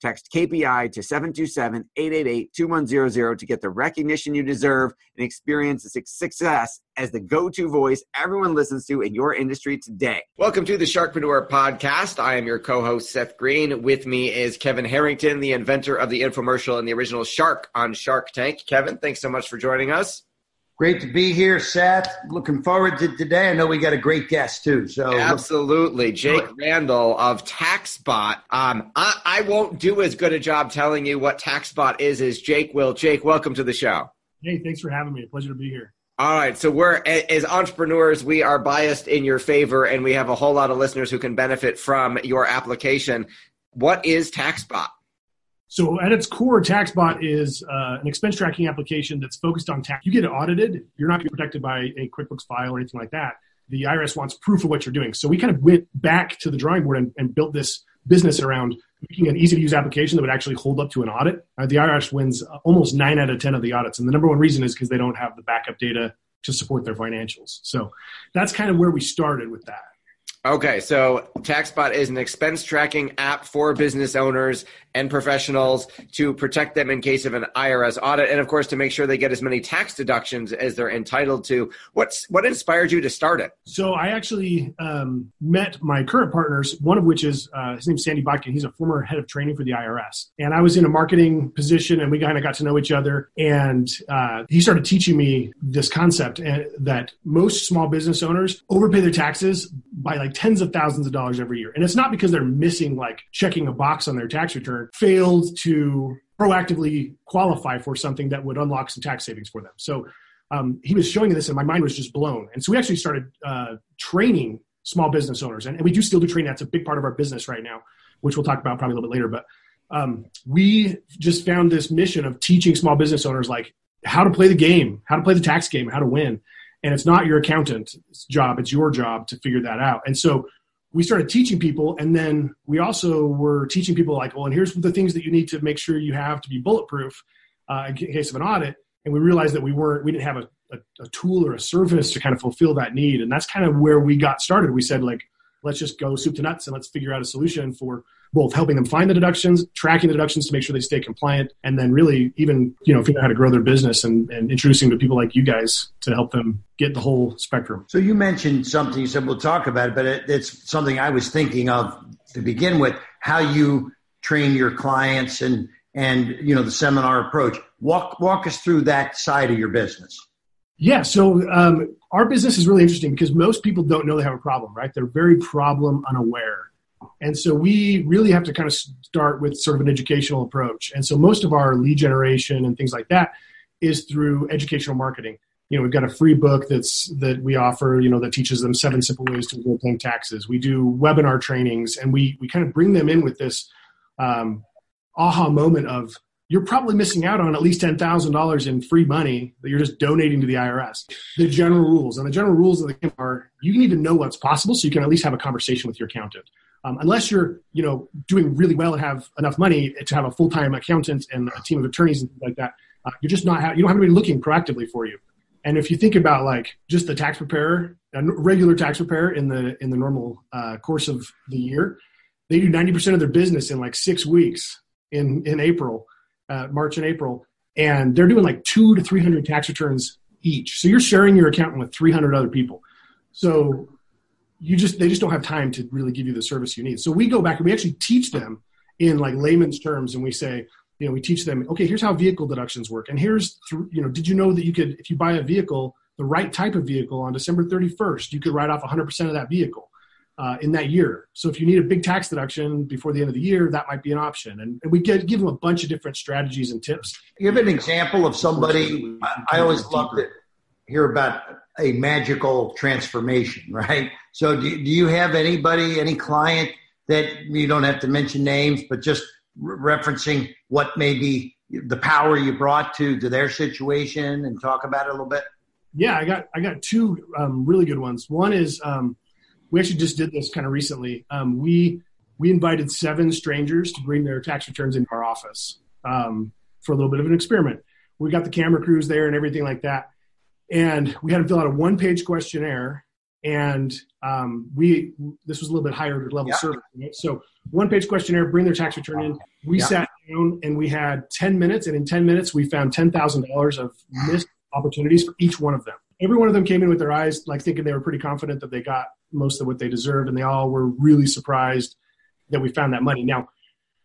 Text KPI to 727 888 2100 to get the recognition you deserve and experience the success as the go to voice everyone listens to in your industry today. Welcome to the Sharkpreneur Podcast. I am your co host, Seth Green. With me is Kevin Harrington, the inventor of the infomercial and the original Shark on Shark Tank. Kevin, thanks so much for joining us. Great to be here, Seth. Looking forward to today. I know we got a great guest too. So absolutely, Jake Randall of TaxBot. Um, I, I won't do as good a job telling you what TaxBot is as Jake will. Jake, welcome to the show. Hey, thanks for having me. Pleasure to be here. All right, so we're as entrepreneurs, we are biased in your favor, and we have a whole lot of listeners who can benefit from your application. What is TaxBot? So at its core, TaxBot is uh, an expense tracking application that's focused on tax. You get it audited, you're not protected by a QuickBooks file or anything like that. The IRS wants proof of what you're doing. So we kind of went back to the drawing board and, and built this business around making an easy to use application that would actually hold up to an audit. Uh, the IRS wins almost nine out of 10 of the audits. And the number one reason is because they don't have the backup data to support their financials. So that's kind of where we started with that. Okay, so TaxBot is an expense tracking app for business owners and professionals to protect them in case of an IRS audit, and of course to make sure they get as many tax deductions as they're entitled to. What's what inspired you to start it? So I actually um, met my current partners, one of which is uh, his name's Sandy Botkin. He's a former head of training for the IRS, and I was in a marketing position, and we kind of got to know each other. And uh, he started teaching me this concept uh, that most small business owners overpay their taxes by like tens of thousands of dollars every year, and it's not because they're missing like checking a box on their tax return failed to proactively qualify for something that would unlock some tax savings for them. So um, he was showing this, and my mind was just blown. And so we actually started uh, training small business owners, and, and, we do still do training. That's a big part of our business right now, which we'll talk about probably a little bit later. But um, we just found this mission of teaching small business owners like how to play the game, how to play the tax game, how to win. And it's not your accountant's job; it's your job to figure that out. And so we started teaching people and then we also were teaching people like well and here's the things that you need to make sure you have to be bulletproof uh, in case of an audit. And we realized that we weren't we didn't have a, a, a, tool or a service to kind of fulfill that need. And that's kind of where we got started. We said like let's just go soup to nuts and let's figure out a solution for both helping them find the deductions, tracking the deductions to make sure they stay compliant, and then really even you know figure out how to grow their business and, and introducing to people like you guys to help them get the whole spectrum. So you mentioned something. You said we'll talk about it, but it, it's something I was thinking of to begin with. How you train your clients and and you know the seminar approach. Walk walk us through that side of your business. Yeah, so um, our business is really interesting because most people don't know they have a problem, right? They're very problem unaware. And so we really have to kind of start with sort of an educational approach. And so most of our lead generation and things like that is through educational marketing. You know, we've got a free book that's that we offer, you know, that teaches them seven simple ways to avoid paying taxes. We do webinar trainings and we we kind of bring them in with this um, aha moment of you're probably missing out on at least $10,000 in free money that you're just donating to the IRS. The general rules. And the general rules of the game are you need to know what's possible so you can at least have a conversation with your accountant. Um, unless you're, you know, doing really well and have enough money to have a full-time accountant and a team of attorneys and things like that, uh, you're just not, ha- you don't have anybody looking proactively for you. And if you think about like just the tax preparer, a regular tax preparer in the in the normal uh, course of the year, they do 90% of their business in like six weeks in in April, uh, March and April, and they're doing like two to 300 tax returns each. So you're sharing your accountant with 300 other people. So you just they just don't have time to really give you the service you need. So we go back and we actually teach them in like layman's terms, and we say, you know, we teach them, okay, here's how vehicle deductions work, and here's you know, did you know that you could if you buy a vehicle, the right type of vehicle on December 31st, you could write off 100% of that vehicle. Uh, in that year. So if you need a big tax deduction before the end of the year, that might be an option. And, and we get, give them a bunch of different strategies and tips. Give an example of somebody. I, I always love to hear about a magical transformation, right? So do, do you have anybody, any client that you don't have to mention names, but just re- referencing what maybe the power you brought to to their situation and talk about it a little bit? Yeah, I got I got two um, really good ones. One is um, we actually just did this kind of recently. Um, we we invited seven strangers to bring their tax returns into our office um, for a little bit of an experiment. We got the camera crews there and everything like that, and we had them fill out a one page questionnaire and um, we this was a little bit higher level yeah. service. Right? So one page questionnaire, bring their tax return in. We yeah. sat down and we had ten minutes, and in ten minutes we found ten thousand dollars of missed opportunities for each one of them. Every one of them came in with their eyes like thinking they were pretty confident that they got most of what they deserved, and they all were really surprised that we found that money. Now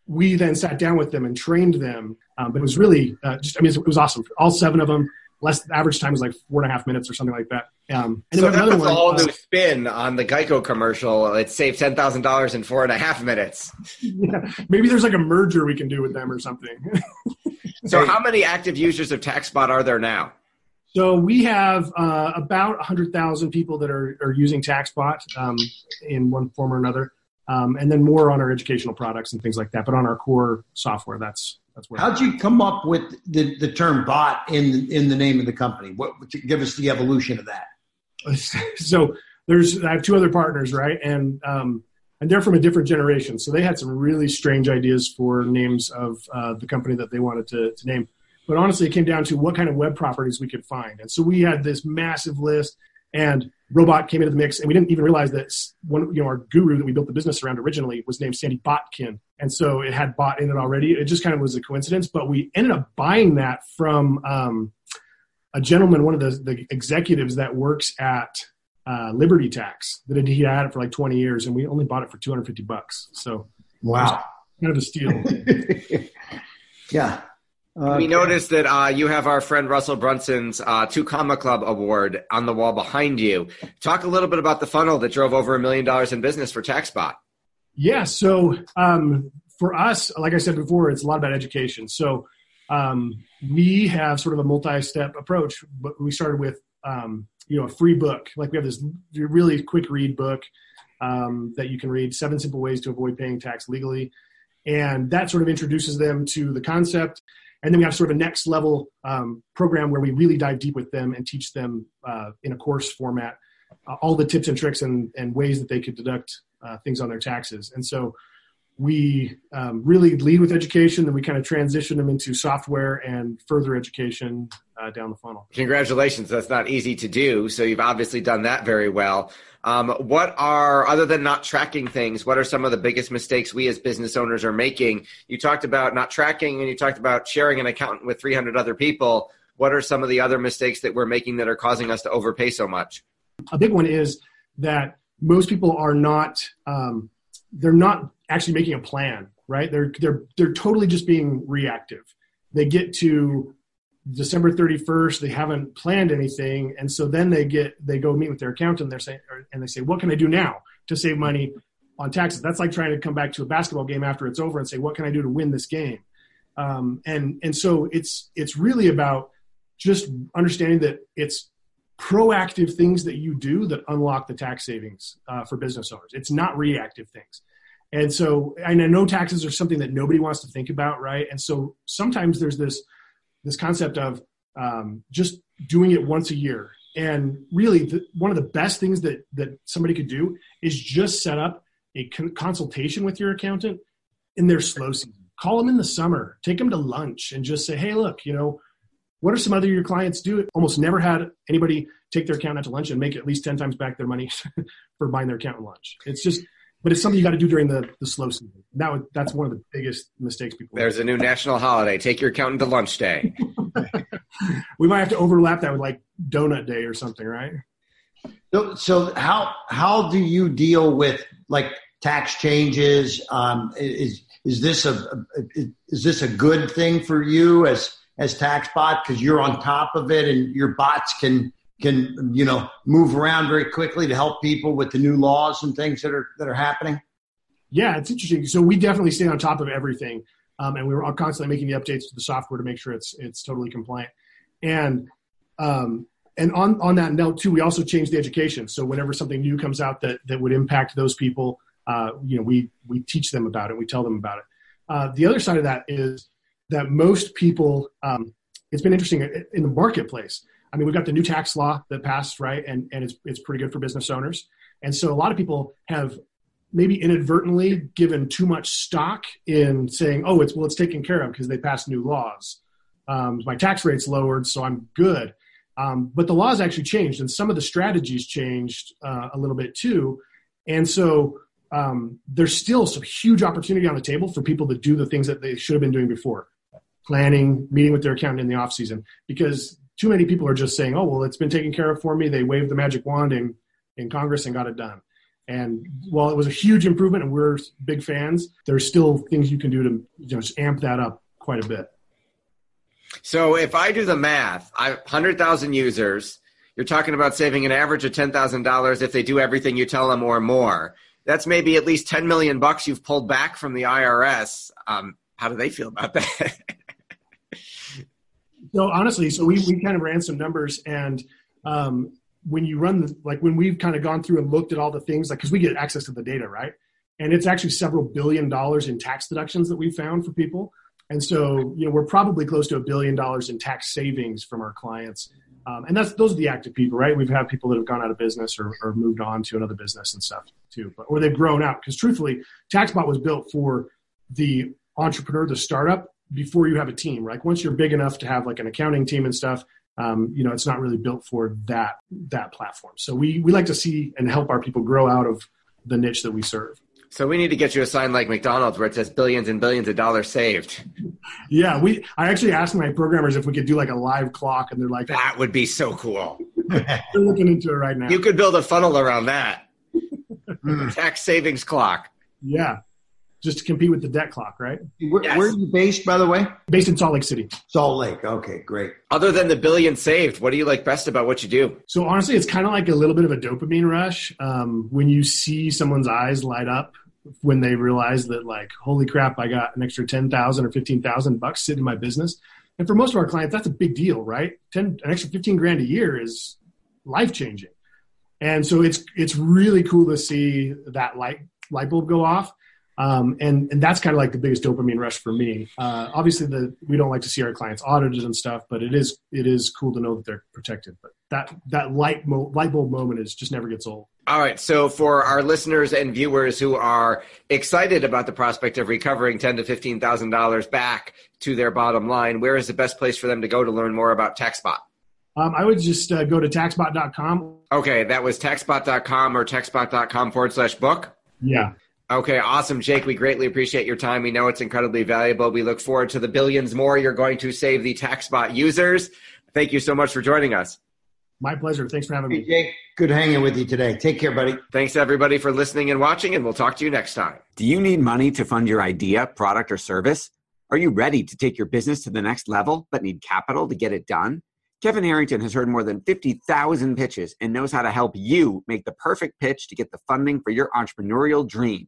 we then sat down with them and trained them, um, but it was really uh, just I mean it was awesome. All seven of them less average time was like four and a half minutes or something like that. Um, and so that was one, a whole uh, new spin on the Geico commercial. It saved ten thousand dollars in four and a half minutes. Yeah, maybe there's like a merger we can do with them or something. so, how many active users of TaxBot are there now? So we have uh, about 100,000 people that are, are using TaxBot um, in one form or another, um, and then more on our educational products and things like that. But on our core software, that's that's where. How'd you come up with the, the term bot in in the name of the company? What give us the evolution of that? So there's I have two other partners, right, and um, and they're from a different generation, so they had some really strange ideas for names of uh, the company that they wanted to, to name. But honestly, it came down to what kind of web properties we could find, and so we had this massive list and robot came into the mix and we didn't even realize that one you know our guru that we built the business around originally was named sandy botkin. And so it had bot in it already. It just kind of was a coincidence but we ended up buying that from um, a gentleman one of the, the executives that works at uh, liberty tax that he had it for like 20 years and we only bought it for 250 bucks. So wow. kind of a steal. Yeah uh, we noticed that uh, you have our friend Russell Brunson's uh, Two Comma Club award on the wall behind you. Talk a little bit about the funnel that drove over a million dollars in business for TaxBot. Yeah, so um, for us, like I said before, it's a lot about education. So um, we have sort of a multi-step approach. But we started with um, you know a free book. Like we have this really quick read book um, that you can read: Seven Simple Ways to Avoid Paying Tax Legally, and that sort of introduces them to the concept and then we have sort of a next level um, program where we really dive deep with them and teach them uh, in a course format uh, all the tips and tricks and, and ways that they could deduct uh, things on their taxes. And so we um, really lead with education, then we kind of transition them into software and further education uh, down the funnel. Congratulations. That's not easy to do. So you've obviously done that very well. Um, what are, other than not tracking things, what are some of the biggest mistakes we as business owners are making? You talked about not tracking and you talked about sharing an accountant with 300 other people. What are some of the other mistakes that we're making that are causing us to overpay so much? A big one is that most people are not, um, they're not actually making a plan, right? They're, they're, they're totally just being reactive. They get to December 31st, they haven't planned anything. And so then they get, they go meet with their accountant they're saying, and they say, what can I do now to save money on taxes? That's like trying to come back to a basketball game after it's over and say, what can I do to win this game? Um, and, and so it's, it's really about just understanding that it's proactive things that you do that unlock the tax savings uh, for business owners. It's not reactive things. And so, I know taxes are something that nobody wants to think about, right? And so sometimes there's this, this concept of um, just doing it once a year. And really, the, one of the best things that that somebody could do is just set up a con- consultation with your accountant in their slow season. Call them in the summer, take them to lunch, and just say, "Hey, look, you know, what are some other your clients do? Almost never had anybody take their accountant to lunch and make at least ten times back their money for buying their accountant lunch. It's just but it's something you got to do during the, the slow season. That would, that's one of the biggest mistakes people. There's make. a new national holiday. Take your accountant to lunch day. we might have to overlap that with like donut day or something, right? So, so how how do you deal with like tax changes? Um, is is this a, is this a good thing for you as as TaxBot because you're on top of it and your bots can can you know move around very quickly to help people with the new laws and things that are that are happening? Yeah, it's interesting. So we definitely stay on top of everything, um, and we were constantly making the updates to the software to make sure it's it's totally compliant. And um, and on on that note too, we also changed the education. So whenever something new comes out that that would impact those people, uh, you know, we we teach them about it. We tell them about it. Uh, the other side of that is that most people. Um, it's been interesting in the marketplace. I mean, we've got the new tax law that passed, right? And, and it's, it's pretty good for business owners. And so a lot of people have maybe inadvertently given too much stock in saying, oh, it's, well, it's taken care of because they passed new laws. Um, my tax rate's lowered, so I'm good. Um, but the laws actually changed, and some of the strategies changed uh, a little bit too. And so um, there's still some huge opportunity on the table for people to do the things that they should have been doing before planning, meeting with their accountant in the off season, because too many people are just saying, "Oh, well, it's been taken care of for me." They waved the magic wand in in Congress and got it done. And while it was a huge improvement, and we're big fans, there's still things you can do to you know, just amp that up quite a bit. So if I do the math, I hundred thousand users. You're talking about saving an average of ten thousand dollars if they do everything you tell them or more. That's maybe at least ten million bucks you've pulled back from the IRS. Um, how do they feel about that? So honestly, so we, we kind of ran some numbers and um, when you run the, like when we've kind of gone through and looked at all the things like because we get access to the data right? And it's actually several billion dollars in tax deductions that we found for people. And so you know we're probably close to a billion dollars in tax savings from our clients. Um, and that's those are the active people right? We've had people that have gone out of business or, or moved on to another business and stuff too but or they've grown out. Because truthfully taxbot was built for the entrepreneur the startup before you have a team. Like once you're big enough to have like an accounting team and stuff, um, you know, it's not really built for that that platform. So we we like to see and help our people grow out of the niche that we serve. So we need to get you a sign like McDonald's where it says billions and billions of dollars saved. Yeah, we. I actually asked my programmers if we could do like a live clock, and they're like, "That would be so cool." they're looking into it right now. You could build a funnel around that. Tax savings clock. Yeah, just to compete with the debt clock, right? Where, yes. where, are you based, by the way? Based in Salt Lake City. Salt Lake. Okay, great. Other than the billion saved, what do you like best about what you do? So honestly, it's kind of like a little bit of a dopamine rush um, when you see someone's eyes light up when they realize that, like, holy crap, I got an extra ten thousand or fifteen thousand bucks sitting in my business. And for most of our clients, that's a big deal, right? Ten, an extra fifteen grand a year is life changing. And so it's it's really cool to see that light light bulb go off um, and and that's kind of like the biggest dopamine rush for me. Uh, obviously, the we don't like to see our clients audited and stuff, but it is it is cool to know that they're protected. But that that light mo- light bulb moment is just never gets old. All right. So for our listeners and viewers who are excited about the prospect of recovering ten to fifteen thousand dollars back to their bottom line, where is the best place for them to go to learn more about TaxBot? Um, I would just uh, go to taxbot.com. Okay, that was taxbot.com or taxbot.com forward slash book. Yeah. Okay, awesome, Jake. We greatly appreciate your time. We know it's incredibly valuable. We look forward to the billions more you're going to save the TaxBot users. Thank you so much for joining us. My pleasure. Thanks for having me. Hey, Jake, good hanging with you today. Take care, buddy. Thanks, everybody, for listening and watching, and we'll talk to you next time. Do you need money to fund your idea, product, or service? Are you ready to take your business to the next level but need capital to get it done? Kevin Harrington has heard more than 50,000 pitches and knows how to help you make the perfect pitch to get the funding for your entrepreneurial dream.